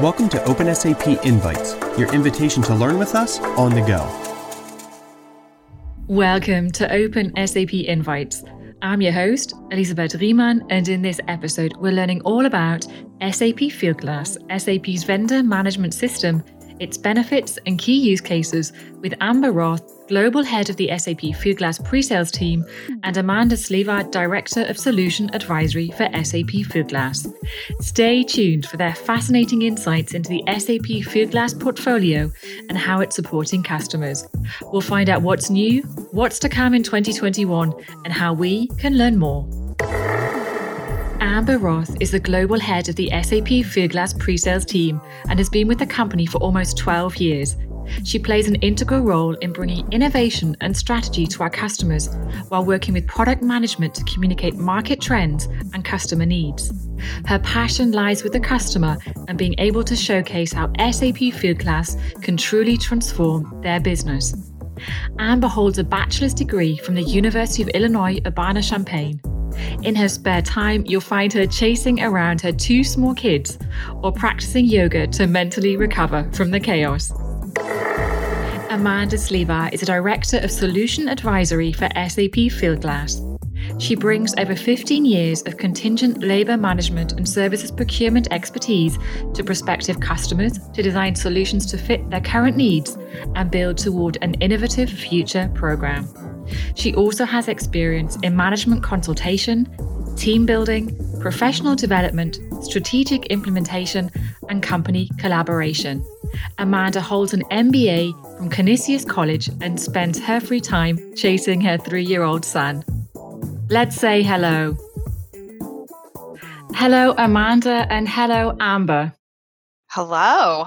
Welcome to OpenSAP Invites, your invitation to learn with us on the go. Welcome to Open SAP Invites. I'm your host, Elisabeth Riemann, and in this episode, we're learning all about SAP Fieldglass, SAP's vendor management system, its benefits and key use cases with Amber Roth, Global Head of the SAP Fieldglass pre-sales team, and Amanda Slevar, Director of Solution Advisory for SAP Fieldglass. Stay tuned for their fascinating insights into the SAP Fieldglass portfolio and how it's supporting customers. We'll find out what's new, what's to come in 2021, and how we can learn more. Amber Roth is the global head of the SAP Fieldglass pre-sales team and has been with the company for almost 12 years. She plays an integral role in bringing innovation and strategy to our customers while working with product management to communicate market trends and customer needs. Her passion lies with the customer and being able to showcase how SAP Fieldglass can truly transform their business. Amber holds a bachelor's degree from the University of Illinois Urbana Champaign. In her spare time, you'll find her chasing around her two small kids or practicing yoga to mentally recover from the chaos. Amanda Slevar is a Director of Solution Advisory for SAP Fieldglass. She brings over 15 years of contingent labour management and services procurement expertise to prospective customers to design solutions to fit their current needs and build toward an innovative future program. She also has experience in management consultation, team building, professional development, strategic implementation, and company collaboration. Amanda holds an MBA from Canisius College and spends her free time chasing her three year old son. Let's say hello. Hello, Amanda, and hello, Amber. Hello.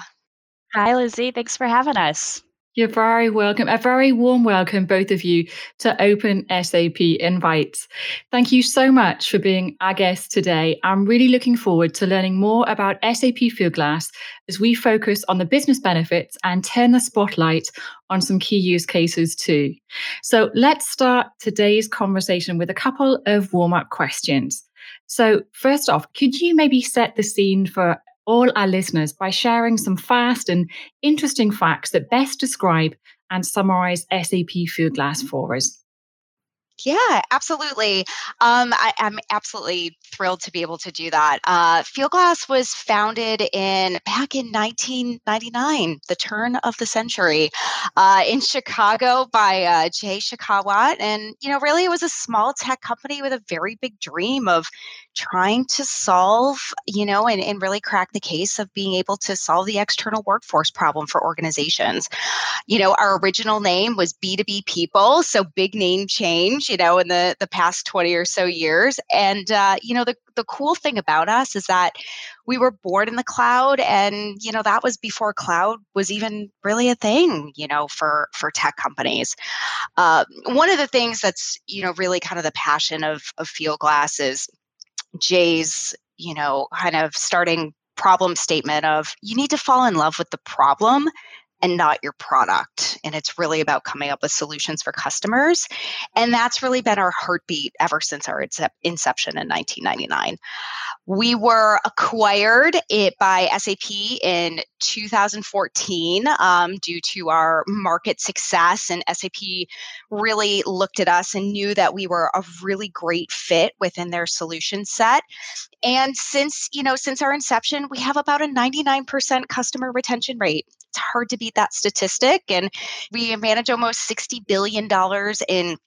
Hi, Lizzie. Thanks for having us. You're very welcome. A very warm welcome, both of you, to Open SAP Invites. Thank you so much for being our guest today. I'm really looking forward to learning more about SAP Fieldglass as we focus on the business benefits and turn the spotlight on some key use cases too. So let's start today's conversation with a couple of warm up questions. So, first off, could you maybe set the scene for all our listeners by sharing some fast and interesting facts that best describe and summarize SAP Fieldglass for us. Yeah, absolutely. Um, I, am absolutely thrilled to be able to do that. Uh, Fieldglass was founded in back in 1999, the turn of the century, uh, in Chicago by uh, Jai Shekhawat, and you know, really, it was a small tech company with a very big dream of trying to solve, you know, and, and really crack the case of being able to solve the external workforce problem for organizations. You know, our original name was B2B People, so big name change, you know, in the, the past 20 or so years. And, uh, you know, the, the cool thing about us is that we were born in the cloud and you know that was before cloud was even really a thing you know for for tech companies uh, one of the things that's you know really kind of the passion of of Fieldglass is Jai's, you know, kind of starting problem statement of you need to fall in love with the problem and not your product. And it's really about coming up with solutions for customers. And that's really been our heartbeat ever since our inception in 1999. We were acquired it by SAP in 2014 um, due to our market success, and SAP really looked at us and knew that we were a really great fit within their solution set. And since you know, since our inception, we have about a 99% customer retention rate. It's hard to beat that statistic, and we manage almost 60 billion dollars in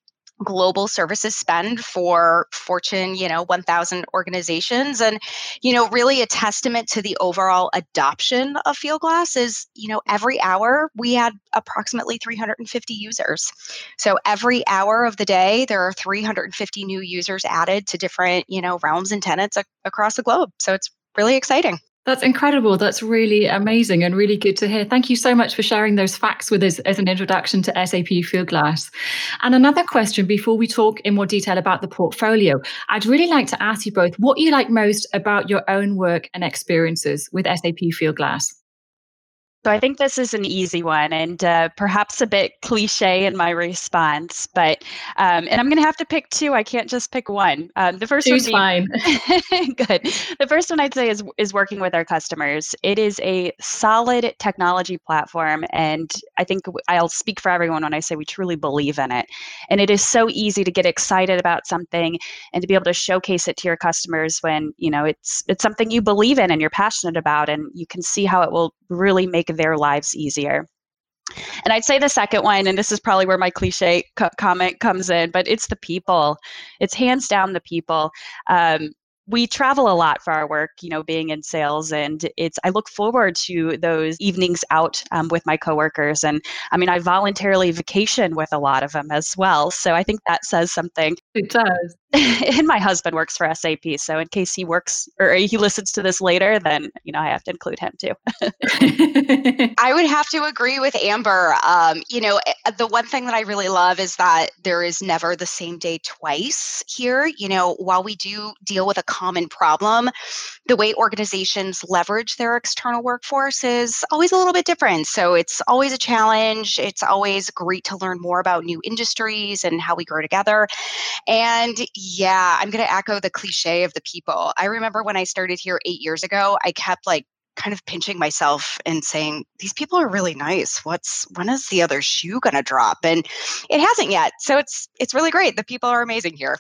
global services spend for fortune you know 1000 organizations and you know really a testament to the overall adoption of fieldglass is you know every hour we had approximately 350 users. So every hour of the day there are 350 new users added to different you know realms and tenants across the globe. So it's really exciting that's incredible. That's really amazing and really good to hear. Thank you so much for sharing those facts with us as an introduction to SAP Fieldglass. And another question before we talk in more detail about the portfolio, I'd really like to ask you both what you like most about your own work and experiences with SAP Fieldglass. So I think this is an easy one and uh, perhaps a bit cliche in my response, but um, and I'm going to have to pick two. I can't just pick one. Um, the first Two's one being, fine. good. The first one I'd say is is working with our customers. It is a solid technology platform, and I think I'll speak for everyone when I say we truly believe in it. And it is so easy to get excited about something and to be able to showcase it to your customers when you know it's it's something you believe in and you're passionate about, and you can see how it will really make their lives easier. And I'd say the second one, and this is probably where my cliche co- comment comes in, but it's the people. It's hands down the people. Um, we travel a lot for our work, you know, being in sales, and it's. I look forward to those evenings out um, with my coworkers, and I mean, I voluntarily vacation with a lot of them as well. So I think that says something. it does. and my husband works for SAP, so in case he works or he listens to this later, then you know I have to include him too. I would have to agree with Amber. Um, you know, eh, the one thing that I really love is that there is never the same day twice here. You know, while we do deal with a common problem, the way organizations leverage their external workforce is always a little bit different. So it's always a challenge. It's always great to learn more about new industries and how we grow together. And yeah, I'm going to echo the cliche of the people. I remember when I started here eight years ago, I kept like kind of pinching myself and saying these people are really nice. What's when is the other shoe going to drop? And it hasn't yet. So it's it's really great. The people are amazing here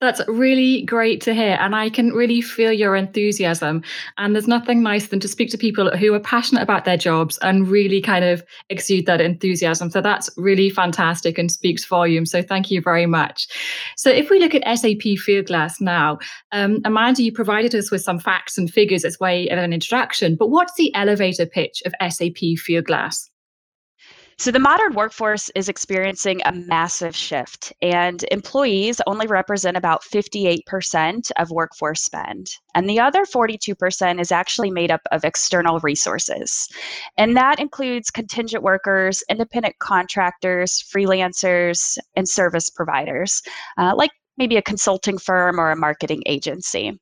That's really great to hear. And I can really feel your enthusiasm. And there's nothing nicer than to speak to people who are passionate about their jobs and really kind of exude that enthusiasm. So that's really fantastic and speaks volumes. So thank you very much. So if we look at SAP Fieldglass now, um, Amanda, you provided us with some facts and figures as way of an introduction, but what's the elevator pitch of SAP Fieldglass? So, the modern workforce is experiencing a massive shift, and employees only represent about 58% of workforce spend. And the other 42% is actually made up of external resources. And that includes contingent workers, independent contractors, freelancers, and service providers, uh, like maybe a consulting firm or a marketing agency.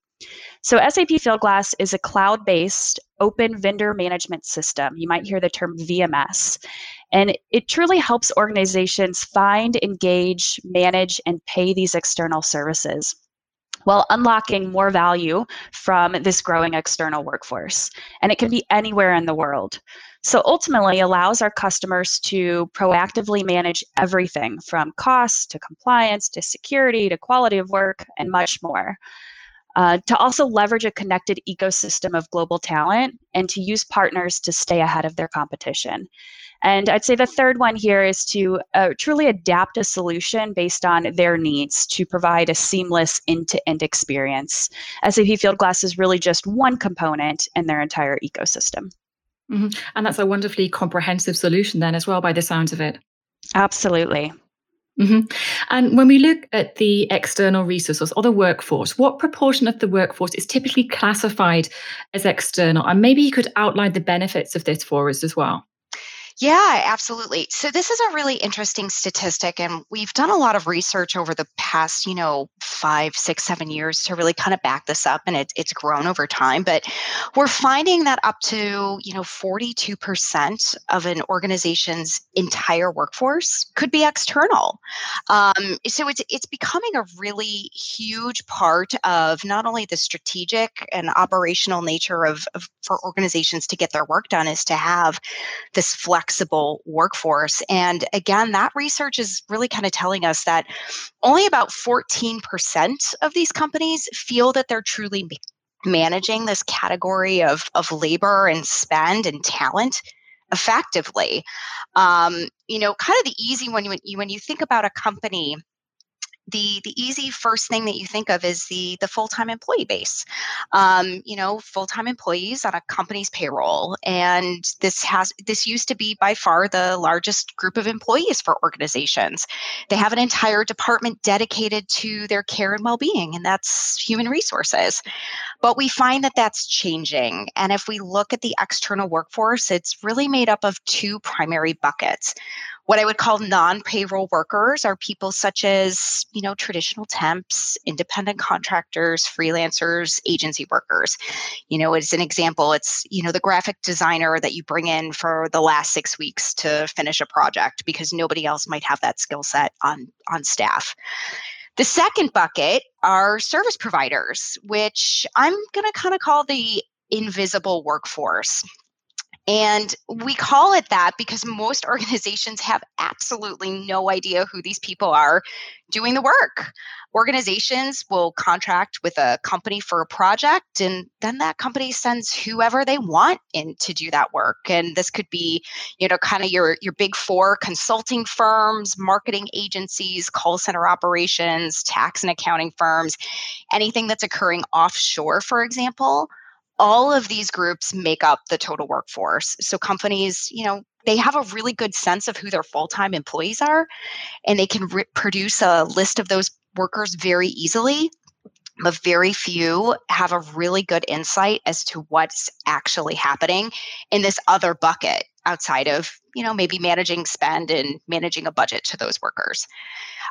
So, SAP Fieldglass is a cloud based open vendor management system. You might hear the term VMS. And it truly helps organizations find, engage, manage, and pay these external services while unlocking more value from this growing external workforce. And it can be anywhere in the world. So ultimately allows our customers to proactively manage everything from cost to compliance to security to quality of work and much more. Uh, to also leverage a connected ecosystem of global talent and to use partners to stay ahead of their competition. And I'd say the third one here is to uh, truly adapt a solution based on their needs to provide a seamless end to end experience. SAP Fieldglass is really just one component in their entire ecosystem. Mm-hmm. And that's a wonderfully comprehensive solution, then, as well, by the sounds of it. Absolutely. Mm-hmm. And when we look at the external resources or the workforce, what proportion of the workforce is typically classified as external? And maybe you could outline the benefits of this for us as well. Yeah, absolutely. So this is a really interesting statistic, and we've done a lot of research over the past, you know, five, six, seven years to really kind of back this up, and it, it's grown over time. But we're finding that up to, you know, forty-two percent of an organization's entire workforce could be external. Um, so it's it's becoming a really huge part of not only the strategic and operational nature of, of for organizations to get their work done is to have this flex flexible workforce. And again, that research is really kind of telling us that only about 14% of these companies feel that they're truly managing this category of, of labor and spend and talent effectively. Um, you know, kind of the easy one when you when you think about a company the the easy first thing that you think of is the the full-time employee base um, you know full-time employees on a company's payroll and this has this used to be by far the largest group of employees for organizations they have an entire department dedicated to their care and well-being and that's human resources But we find that that's changing. And if we look at the external workforce, it's really made up of two primary buckets. What I would call non-payroll workers are people such as, you know, traditional temps, independent contractors, freelancers, agency workers. You know, as an example, it's, you know, the graphic designer that you bring in for the last 6 weeks to finish a project because nobody else might have that skill set on on staff. The second bucket are service providers, which I'm going to kind of call the invisible workforce. And we call it that because most organizations have absolutely no idea who these people are doing the work. Organizations will contract with a company for a project, and then that company sends whoever they want in to do that work. And this could be, you know, kind of your, your big four consulting firms, marketing agencies, call center operations, tax and accounting firms, anything that's occurring offshore, for example all of these groups make up the total workforce. So companies, you know, they have a really good sense of who their full-time employees are and they can re- produce a list of those workers very easily but very few have a really good insight as to what's actually happening in this other bucket outside of you know maybe managing spend and managing a budget to those workers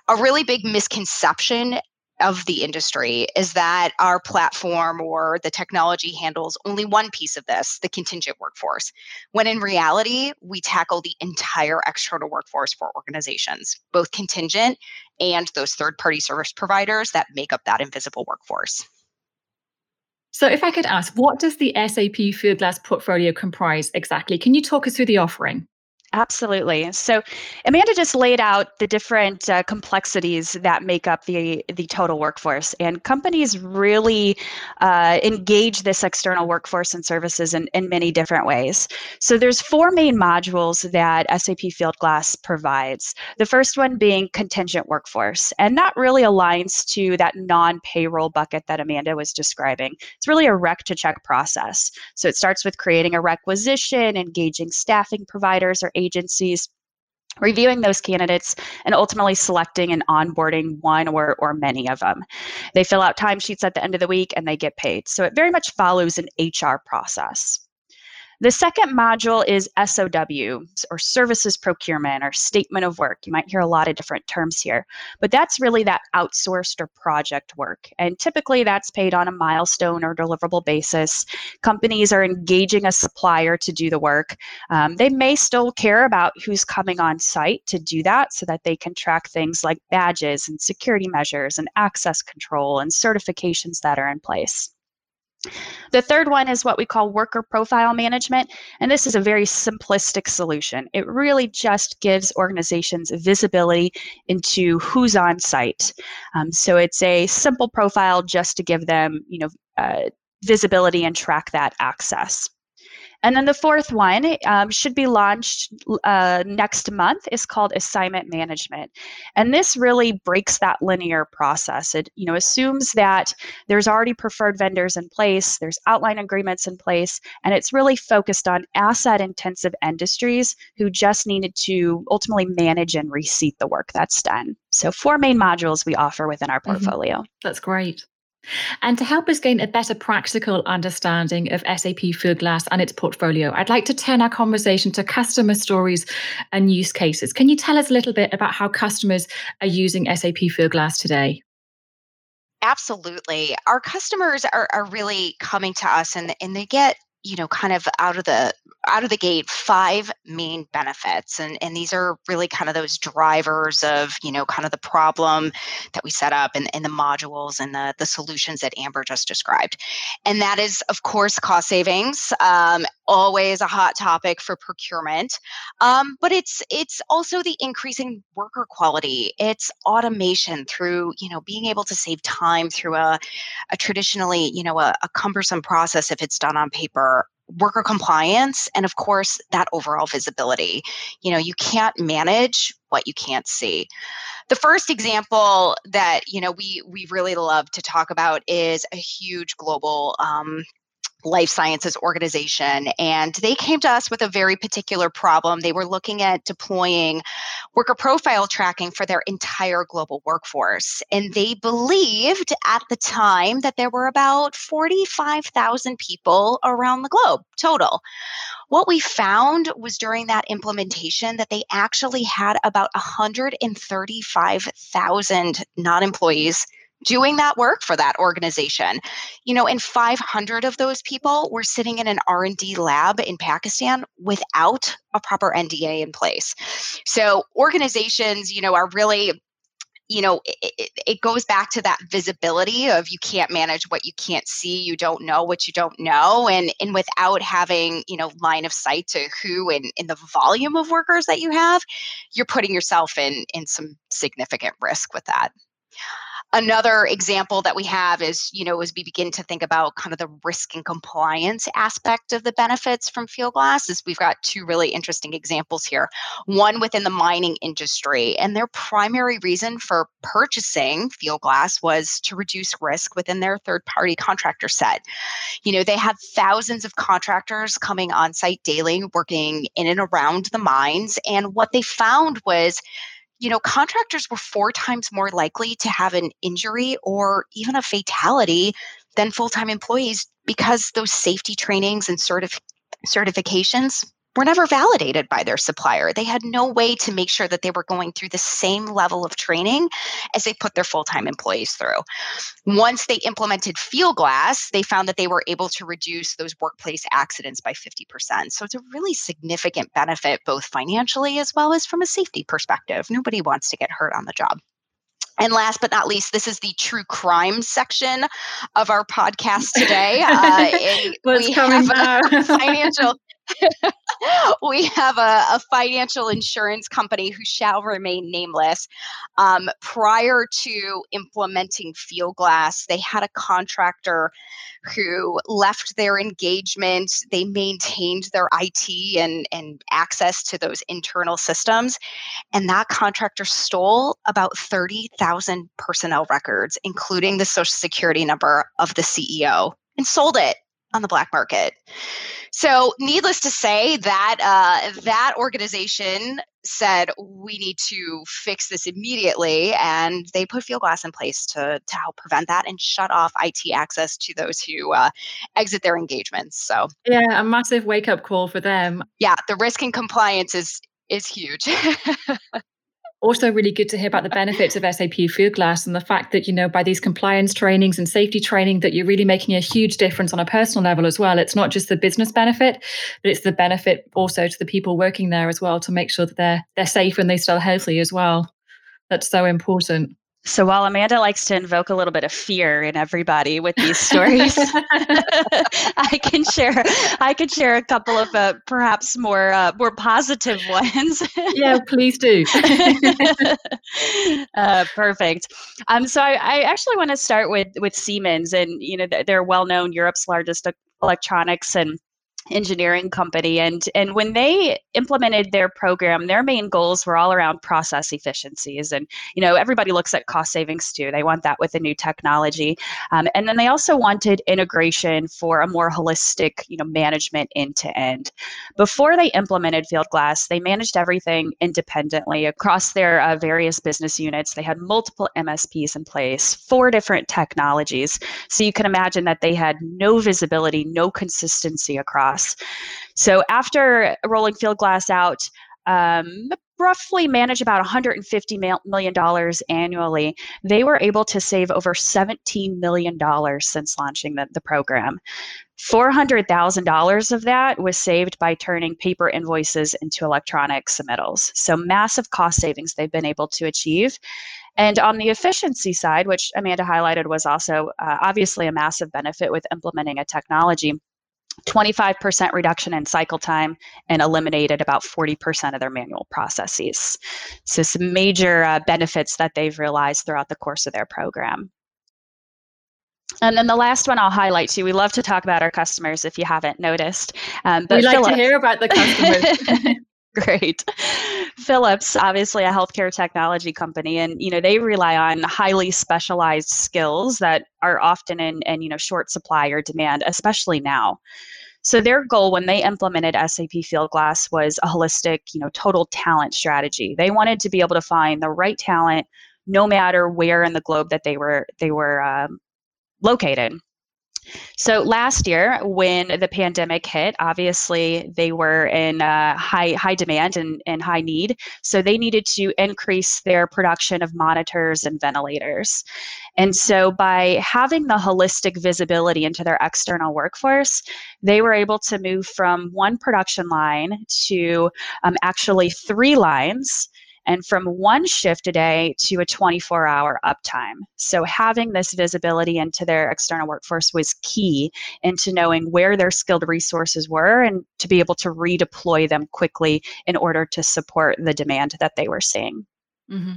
a really big misconception of the industry is that our platform or the technology handles only one piece of this, the contingent workforce, when in reality, we tackle the entire external workforce for organizations, both contingent and those third party service providers that make up that invisible workforce. So, if I could ask, what does the SAP Fieldglass portfolio comprise exactly? Can you talk us through the offering? Absolutely. So Amanda just laid out the different uh, complexities that make up the the total workforce, and companies really uh, engage this external workforce and services in, in many different ways. So there's four main modules that SAP Fieldglass provides. The first one being contingent workforce, and that really aligns to that non-payroll bucket that Amanda was describing. It's really a rec to check process. So it starts with creating a requisition, engaging staffing providers or agencies reviewing those candidates and ultimately selecting and onboarding one or, or many of them. They fill out timesheets at the end of the week and they get paid. So it very much follows an HR process. The second module is SOW or services procurement or statement of work. You might hear a lot of different terms here, but that's really that outsourced or project work. And typically that's paid on a milestone or deliverable basis. Companies are engaging a supplier to do the work. Um, they may still care about who's coming on site to do that so that they can track things like badges and security measures and access control and certifications that are in place. The third one is what we call worker profile management. And this is a very simplistic solution. It really just gives organizations visibility into who's on site. Um, so it's a simple profile just to give them, you know, uh, visibility and track that access. And then the fourth one um, should be launched uh, next month is called assignment management. And this really breaks that linear process. It you know assumes that there's already preferred vendors in place, there's outline agreements in place, and it's really focused on asset intensive industries who just needed to ultimately manage and receipt the work that's done. So four main modules we offer within our mm-hmm. portfolio. Mm-hmm. That's great. And to help us gain a better practical understanding of SAP Fieldglass and its portfolio, I'd like to turn our conversation to customer stories and use cases. Can you tell us a little bit about how customers are using SAP Fieldglass today? Absolutely. Our customers are, are really coming to us and, and they get you know kind of out of the out of the gate five main benefits and and these are really kind of those drivers of you know kind of the problem that we set up and, and the modules and the the solutions that amber just described. And that is of course cost savings um, always a hot topic for procurement um, but it's it's also the increasing worker quality. It's automation through you know being able to save time through a, a traditionally you know a, a cumbersome process if it's done on paper. Worker compliance and of course that overall visibility. You know you can't manage what you can't see. The first example that you know we we really love to talk about is a huge global um, life sciences organization. And they came to us with a very particular problem. They were looking at deploying worker profile tracking for their entire global workforce. And they believed at the time that there were about 45,000 people around the globe total. What we found was during that implementation that they actually had about 135,000 non employees doing that work for that organization. You know and 500 of those people were sitting in an r&d lab in pakistan without a proper nda in place. So organizations you know are really you know it, it, goes back to that visibility of you can't manage what you can't see you don't know what you don't know and and without having you know line of sight to who and in the volume of workers that you have you're putting yourself in in some significant risk with that Another example that we have is, you know, as we begin to think about kind of the risk and compliance aspect of the benefits from Fieldglass, is we've got two really interesting examples here. One within the mining industry, and their primary reason for purchasing Fieldglass was to reduce risk within their third-party contractor set. You know, they had thousands of contractors coming on site daily, working in and around the mines, and what they found was you know, contractors were four times more likely to have an injury or even a fatality than full time employees because those safety trainings and certif- certifications were never validated by their supplier. They had no way to make sure that they were going through the same level of training as they put their full time employees through. Once they implemented Fieldglass, they found that they were able to reduce those workplace accidents by 50%. So it's a really significant benefit, both financially as well as from a safety perspective. Nobody wants to get hurt on the job. And last but not least, this is the true crime section of our podcast today. Uh, we have a financial we have a, a, financial insurance company who shall remain nameless. Um, prior to implementing Fieldglass, they had a contractor who left their engagement. They maintained their IT and, and access to those internal systems. And that contractor stole about 30,000 personnel records, including the social security number of the CEO, and sold it on the black market. So, needless to say, that uh, that organization said we need to fix this immediately, and they put Fieldglass in place to to help prevent that and shut off IT access to those who uh, exit their engagements. So, yeah, a massive wake up call for them. Yeah, the risk and compliance is is huge. also really good to hear about the benefits of SAP Fieldglass and the fact that, you know, by these compliance trainings and safety training, that you're really making a huge difference on a personal level as well. It's not just the business benefit, but it's the benefit also to the people working there as well to make sure that they're they're safe and they still healthy as well. That's so important. So while Amanda likes to invoke a little bit of fear in everybody with these stories, I can share I can share a couple of uh, perhaps more uh, more positive ones. yeah, please do. uh, perfect. Um, so I, I actually want to start with with Siemens, and you know they're well known, Europe's largest electronics and engineering company and and when they implemented their program their main goals were all around process efficiencies and you know everybody looks at cost savings too they want that with a new technology um, and then they also wanted integration for a more holistic you know management end to end. Before they implemented fieldglass they managed everything independently across their uh, various business units. They had multiple msps in place four different technologies so you can imagine that they had no visibility no consistency across glass. So after rolling Fieldglass out, um, roughly manage about $150 million annually, they were able to save over $17 million since launching the, the program. $400,000 of that was saved by turning paper invoices into electronic submittals. So, massive cost savings they've been able to achieve. And on the efficiency side, which Amanda highlighted was also uh, obviously a massive benefit with implementing a technology, 25% reduction in cycle time and eliminated about 40% of their manual processes. So, some major uh, benefits that they've realized throughout the course of their program. And then the last one I'll highlight too. We love to talk about our customers if you haven't noticed. Um, but we like Philips, to hear about the customers. Great. Philips, obviously a healthcare technology company, and you know they rely on highly specialized skills that are often in, in you know short supply or demand, especially now. So their goal when they implemented SAP Fieldglass was a holistic, you know, total talent strategy. They wanted to be able to find the right talent no matter where in the globe that they were they were um, located. So last year, when the pandemic hit, obviously they were in uh, high high demand and, and high need. So they needed to increase their production of monitors and ventilators. And so by having the holistic visibility into their external workforce, they were able to move from one production line to um, actually three lines and from one shift a day to a 24 hour uptime. So having this visibility into their external workforce was key into knowing where their skilled resources were and to be able to redeploy them quickly in order to support the demand that they were seeing. Mm-hmm.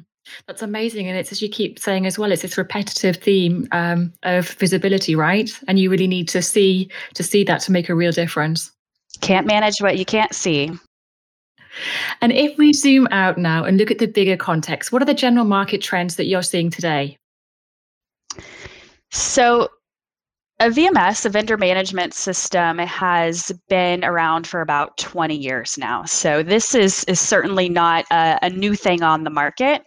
That's amazing, and it's as you keep saying as well. It's this repetitive theme um, of visibility, right? And you really need to see to see that to make a real difference. Can't manage what you can't see. And if we zoom out now and look at the bigger context, what are the general market trends that you're seeing today? So, a VMS, a vendor management system, has been around for about 20 years now. So this is, is certainly not a, a new thing on the market.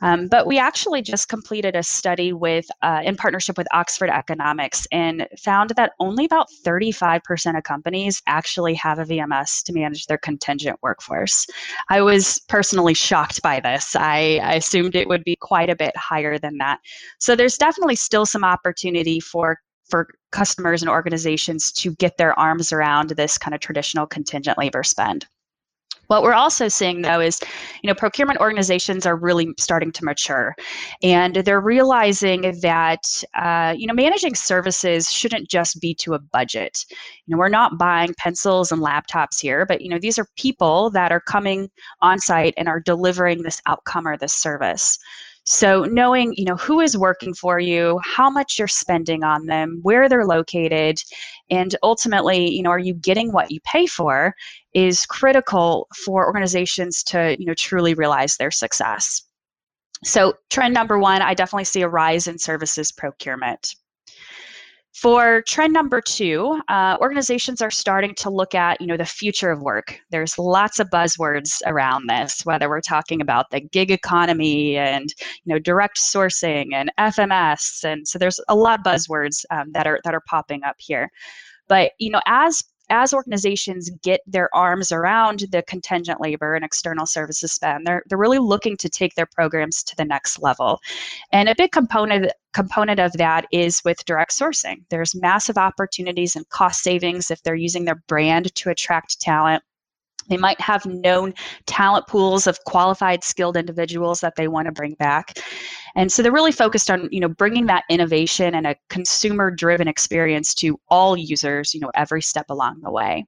Um, but we actually just completed a study with uh, in partnership with Oxford Economics and found that only about 35% of companies actually have a VMS to manage their contingent workforce. I was personally shocked by this. I, I assumed it would be quite a bit higher than that. So there's definitely still some opportunity for for customers and organizations to get their arms around this kind of traditional contingent labor spend. What we're also seeing though is, you know, procurement organizations are really starting to mature, and they're realizing that, uh, you know, managing services shouldn't just be to a budget. You know, we're not buying pencils and laptops here, but you know, these are people that are coming on site and are delivering this outcome or this service. So knowing, you know, who is working for you, how much you're spending on them, where they're located, and ultimately, you know, are you getting what you pay for is critical for organizations to, you know, truly realize their success. So trend number 1, I definitely see a rise in services procurement. For trend number two, uh, organizations are starting to look at, you know, the future of work. There's lots of buzzwords around this, whether we're talking about the gig economy and, you know, direct sourcing and FMS, and so there's a lot of buzzwords um, that are that are popping up here. But you know, as as organizations get their arms around the contingent labor and external services spend, they're, they're really looking to take their programs to the next level. And a big component component of that is with direct sourcing. There's massive opportunities and cost savings if they're using their brand to attract talent they might have known talent pools of qualified, skilled individuals that they want to bring back. And so they're really focused on, you know, bringing that innovation and a consumer-driven experience to all users, you know, every step along the way.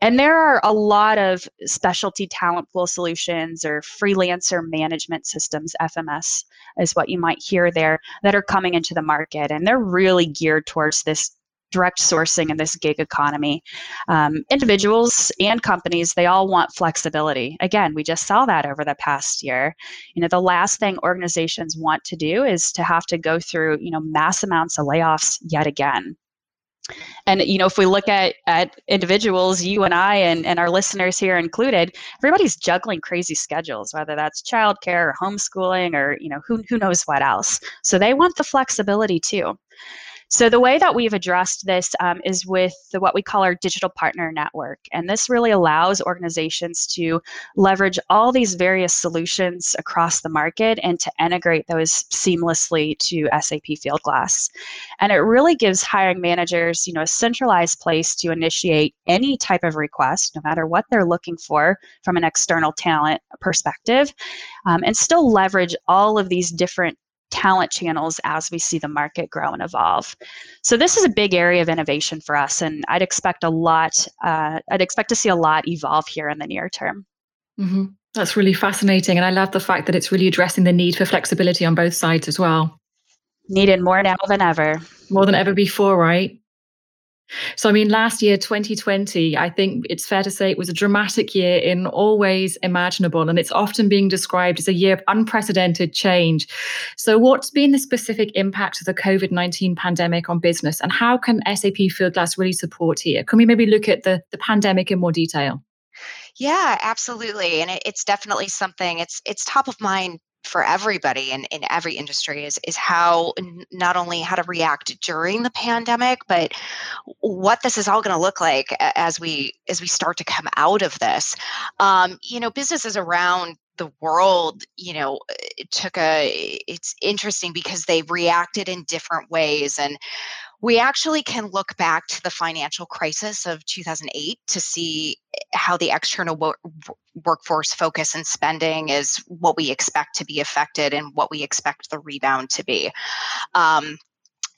And there are a lot of specialty talent pool solutions or freelancer management systems, FMS is what you might hear there, that are coming into the market. And they're really geared towards this direct sourcing in this gig economy. Um, individuals and companies, they all want flexibility. Again, we just saw that over the past year. You know, the last thing organizations want to do is to have to go through, you know, mass amounts of layoffs yet again. And you know, if we look at at individuals, you and I and, and our listeners here included, everybody's juggling crazy schedules, whether that's childcare or homeschooling or you know, who who knows what else. So they want the flexibility too. So the way that we've addressed this um, is with the, what we call our digital partner network. And this really allows organizations to leverage all these various solutions across the market and to integrate those seamlessly to SAP Fieldglass. And it really gives hiring managers, you know, a centralized place to initiate any type of request, no matter what they're looking for from an external talent perspective, um, and still leverage all of these different talent channels as we see the market grow and evolve. So this is a big area of innovation for us, and I'd expect a lot. Uh, I'd expect to see a lot evolve here in the near term. Mm-hmm. That's really fascinating, and I love the fact that it's really addressing the need for flexibility on both sides as well. Needed more now than ever. More than ever before, right? So, I mean, last year, 2020, I think it's fair to say it was a dramatic year in all ways imaginable. And it's often being described as a year of unprecedented change. So, what's been the specific impact of the COVID 19 pandemic on business? And how can SAP Fieldglass really support here? Can we maybe look at the, the pandemic in more detail? Yeah, absolutely. And it, it's definitely something, it's it's top of mind for everybody in, in every industry is is how not only how to react during the pandemic but what this is all going to look like as we as we start to come out of this. Um, you know businesses around the world you know it took a it's interesting because they reacted in different ways and we actually can look back to the financial crisis of 2008 to see how the external wo- workforce focus and spending is what we expect to be affected and what we expect the rebound to be. Um,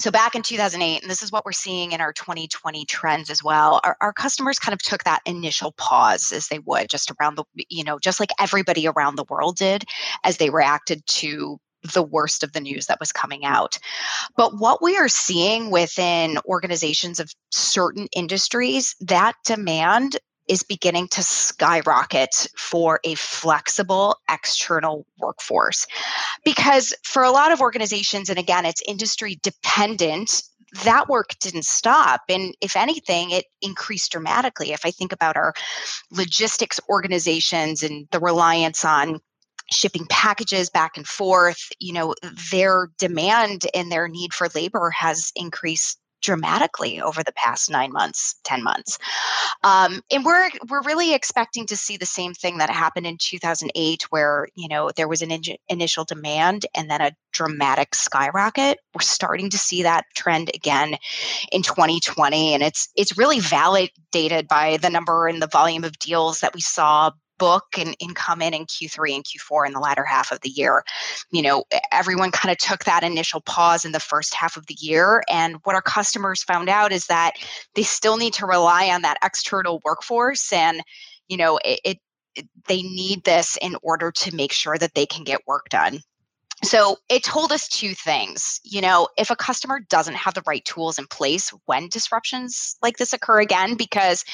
so back in 2008 and this is what we're seeing in our 2020 trends as well our, our, customers kind of took that initial pause as they would just around the you know just like everybody around the world did as they reacted to the worst of the news that was coming out. But what we are seeing within organizations of certain industries, that demand is beginning to skyrocket for a flexible external workforce. Because for a lot of organizations, and again, it's industry dependent, that work didn't stop. And if anything, it increased dramatically. If I think about our logistics organizations and the reliance on shipping packages back and forth you know their demand and their need for labor has increased dramatically over the past nine months, 10 months. Um, and we're we're really expecting to see the same thing that happened in 2008, where you know there was an in- initial demand and then a dramatic skyrocket. We're starting to see that trend again in 2020, and it's it's really validated by the number and the volume of deals that we saw book and, come in in Q3 and Q4 in the latter half of the year. You know, everyone kind of took that initial pause in the first half of the year. And what our customers found out is that they still need to rely on that external workforce. And, you know, it, it they need this in order to make sure that they can get work done. So it told us two things. You know, if a customer doesn't have the right tools in place when disruptions like this occur again, because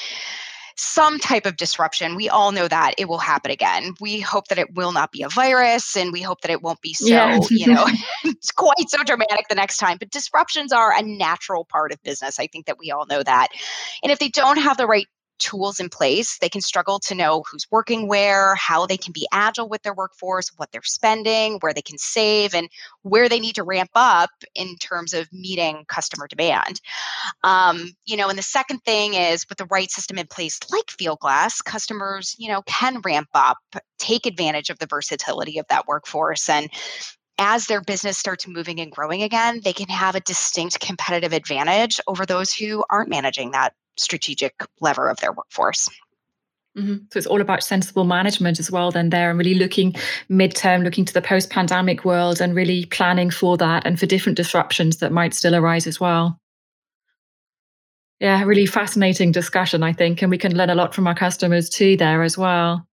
some type of disruption. We all know that it will happen again. We hope that it will not be a virus and we hope that it won't be so, yeah. you know, it's quite so dramatic the next time. But disruptions are a natural part of business. I think that we all know that. And if they don't have the right tools in place, they can struggle to know who's working where, how they can be agile with their workforce, what they're spending, where they can save, and where they need to ramp up in terms of meeting customer demand. Um, you know, and the second thing is with the right system in place, like Fieldglass, customers, you know, can ramp up, take advantage of the versatility of that workforce, and as their business starts moving and growing again, they can have a distinct competitive advantage over those who aren't managing that strategic lever of their workforce. Mm-hmm. So it's all about sensible management as well, then there, and really looking midterm, looking to the post pandemic world and really planning for that and for different disruptions that might still arise as well. Yeah, really fascinating discussion, I think, and we can learn a lot from our customers too there as well.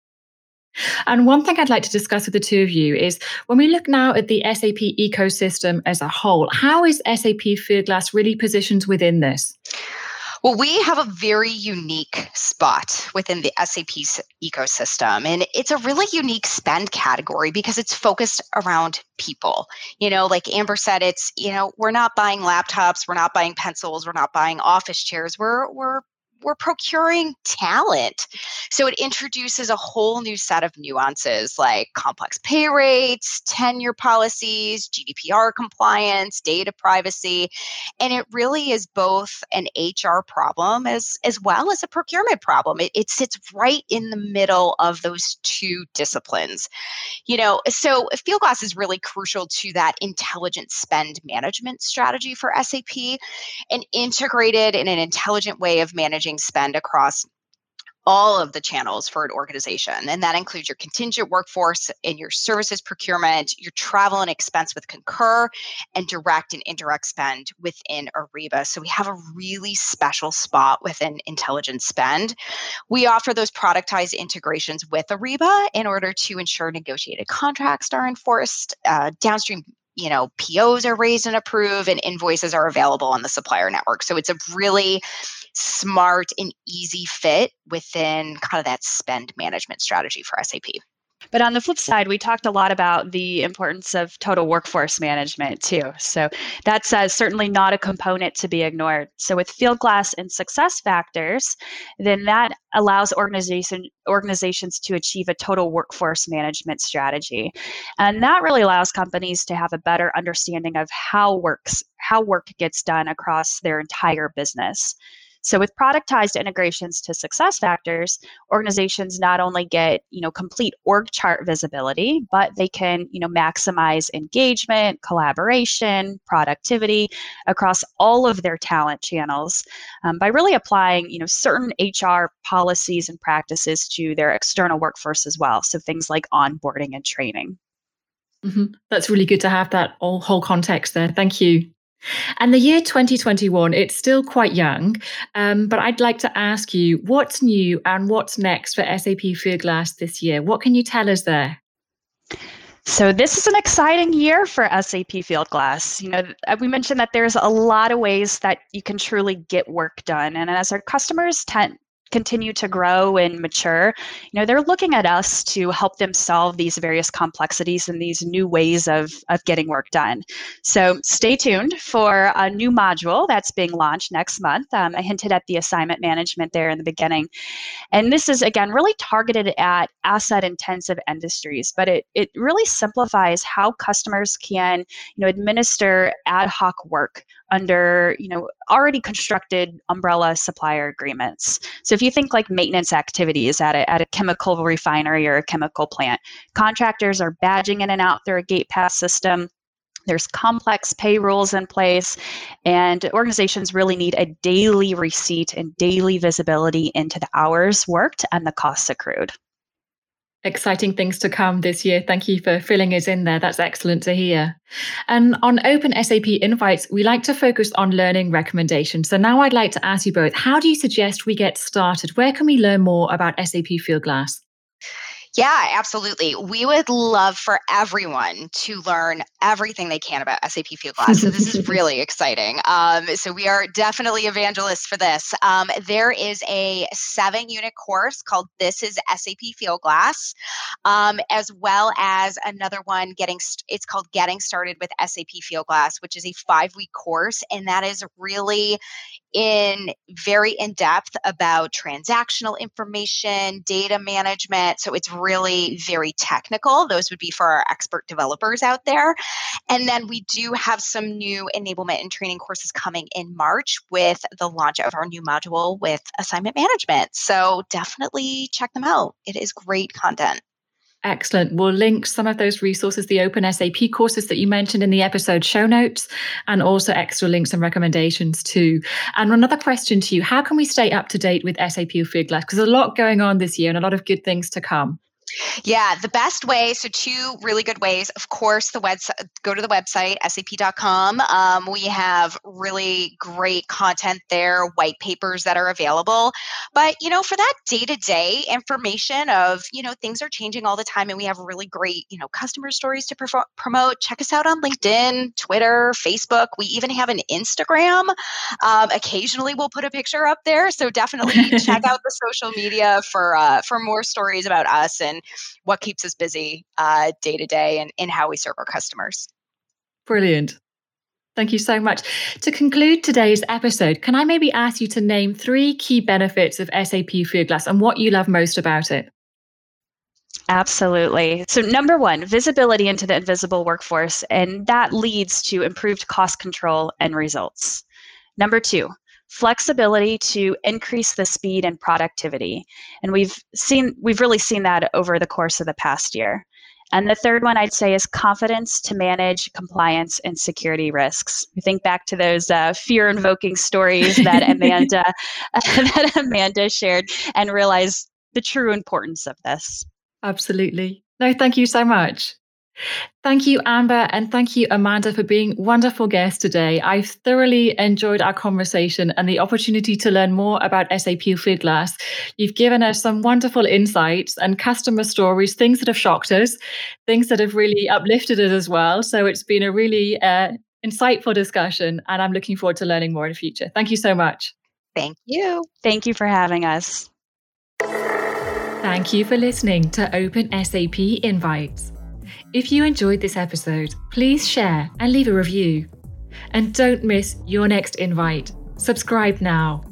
And one thing I'd like to discuss with the two of you is when we look now at the SAP ecosystem as a whole, how is SAP Fieldglass really positioned within this? Well, we have a very unique spot within the SAP ecosystem, and it's a really unique spend category because it's focused around people. You know, like Amber said, it's you know we're not buying laptops, we're not buying pencils, we're not buying office chairs. We're we're we're procuring talent. So it introduces a whole new set of nuances like complex pay rates, tenure policies, GDPR compliance, data privacy. And it really is both an HR problem as, as well as a procurement problem. It, it sits right in the middle of those two disciplines. You know, so Fieldglass is really crucial to that intelligent spend management strategy for SAP and integrated in an intelligent way of managing managing spend across all of the channels for an organization. And that includes your contingent workforce and your services procurement, your travel and expense with Concur, and direct and indirect spend within Ariba. So we have a really special spot within intelligent spend. We offer those productized integrations with Ariba in order to ensure negotiated contracts are enforced, uh, downstream you know POs are raised and approved and invoices are available on the supplier network. So it's a really smart and easy fit within kind of that spend management strategy for SAP. But on the flip side, we talked a lot about the importance of total workforce management too. So that's uh, certainly not a component to be ignored. So with Fieldglass and SuccessFactors, then that allows organization organizations to achieve a total workforce management strategy, and that really allows companies to have a better understanding of how works how work gets done across their entire business. So with productized integrations to SuccessFactors, organizations not only get, you know, complete org chart visibility, but they can, you know, maximize engagement, collaboration, productivity across all of their talent channels um, by really applying, you know, certain HR policies and practices to their external workforce as well. So things like onboarding and training. Mm-hmm. That's really good to have that all, whole context there. Thank you. And the year 2021, it's still quite young, um, but I'd like to ask you what's new and what's next for SAP Fieldglass this year? What can you tell us there? So this is an exciting year for SAP Fieldglass. You know, we mentioned that there's a lot of ways that you can truly get work done, and as our customers tend continue to grow and mature, you know, they're looking at us to help them solve these various complexities and these new ways of, of getting work done. So stay tuned for a new module that's being launched next month. Um, I hinted at the assignment management there in the beginning. And this is, again, really targeted at asset intensive industries, but it, it really simplifies how customers can, you know, administer ad hoc work under you know already constructed umbrella supplier agreements. So if you think like maintenance activities at a, at a chemical refinery or a chemical plant contractors are badging in and out through a gate pass system. There's complex pay rules in place, and organizations really need a daily receipt and daily visibility into the hours worked and the costs accrued exciting things to come this year. Thank you for filling us in there. That's excellent to hear. And on Open SAP Invites, we like to focus on learning recommendations. So now I'd like to ask you both how do you suggest we get started? Where can we learn more about SAP Fieldglass? Yeah, absolutely. We would love for everyone to learn everything they can about SAP Fieldglass. So this is really exciting. Um, so we are definitely evangelists for this. Um, there is a seven-unit course called "This Is SAP Fieldglass," um, as well as another one getting. St- it's called "Getting Started with SAP Fieldglass," which is a five-week course, and that is really in very in depth about transactional information, data management. So it's really very technical. Those would be for our expert developers out there. And then we do have some new enablement and training courses coming in March with the launch of our new module with assignment management. So definitely check them out. It is great content. Excellent. We'll link some of those resources, the Open SAP courses that you mentioned in the episode show notes, and also extra links and recommendations too. And another question to you How can we stay up to date with SAP Fieldglass? Because there's a lot going on this year and a lot of good things to come. Yeah, the best way. So, two really good ways. Of course, the website. Go to the website sap.com. Um, we have really great content there, white papers that are available. But you know, for that day to day information of you know things are changing all the time, and we have really great you know customer stories to perfor- promote. Check us out on LinkedIn, Twitter, Facebook. We even have an Instagram. Um, occasionally, we'll put a picture up there. So definitely check out the social media for uh, for more stories about us and what keeps us busy uh, day to day and in how we serve our customers. Brilliant. Thank you so much. To conclude today's episode, can I maybe ask you to name three key benefits of SAP Fieldglass and what you love most about it? Absolutely. So, number one, visibility into the invisible workforce, and that leads to improved cost control and results. Number two, flexibility to increase the speed and productivity. And we've seen we've really seen that over the course of the past year. And the third one I'd say is confidence to manage compliance and security risks. We think back to those uh, fear-invoking stories that Amanda that Amanda shared, and realize the true importance of this. Absolutely. No, thank you so much. Thank you, Amber, and thank you, Amanda, for being wonderful guests today. I've thoroughly enjoyed our conversation and the opportunity to learn more about SAP Fieldglass. You've given us some wonderful insights and customer stories, things that have shocked us, things that have really uplifted us as well. So it's been a really uh, insightful discussion, and I'm looking forward to learning more in the future. Thank you so much. Thank you. Thank you for having us. Thank you for listening to Open SAP Invites. If you enjoyed this episode, please share and leave a review. And don't miss your next invite. Subscribe now.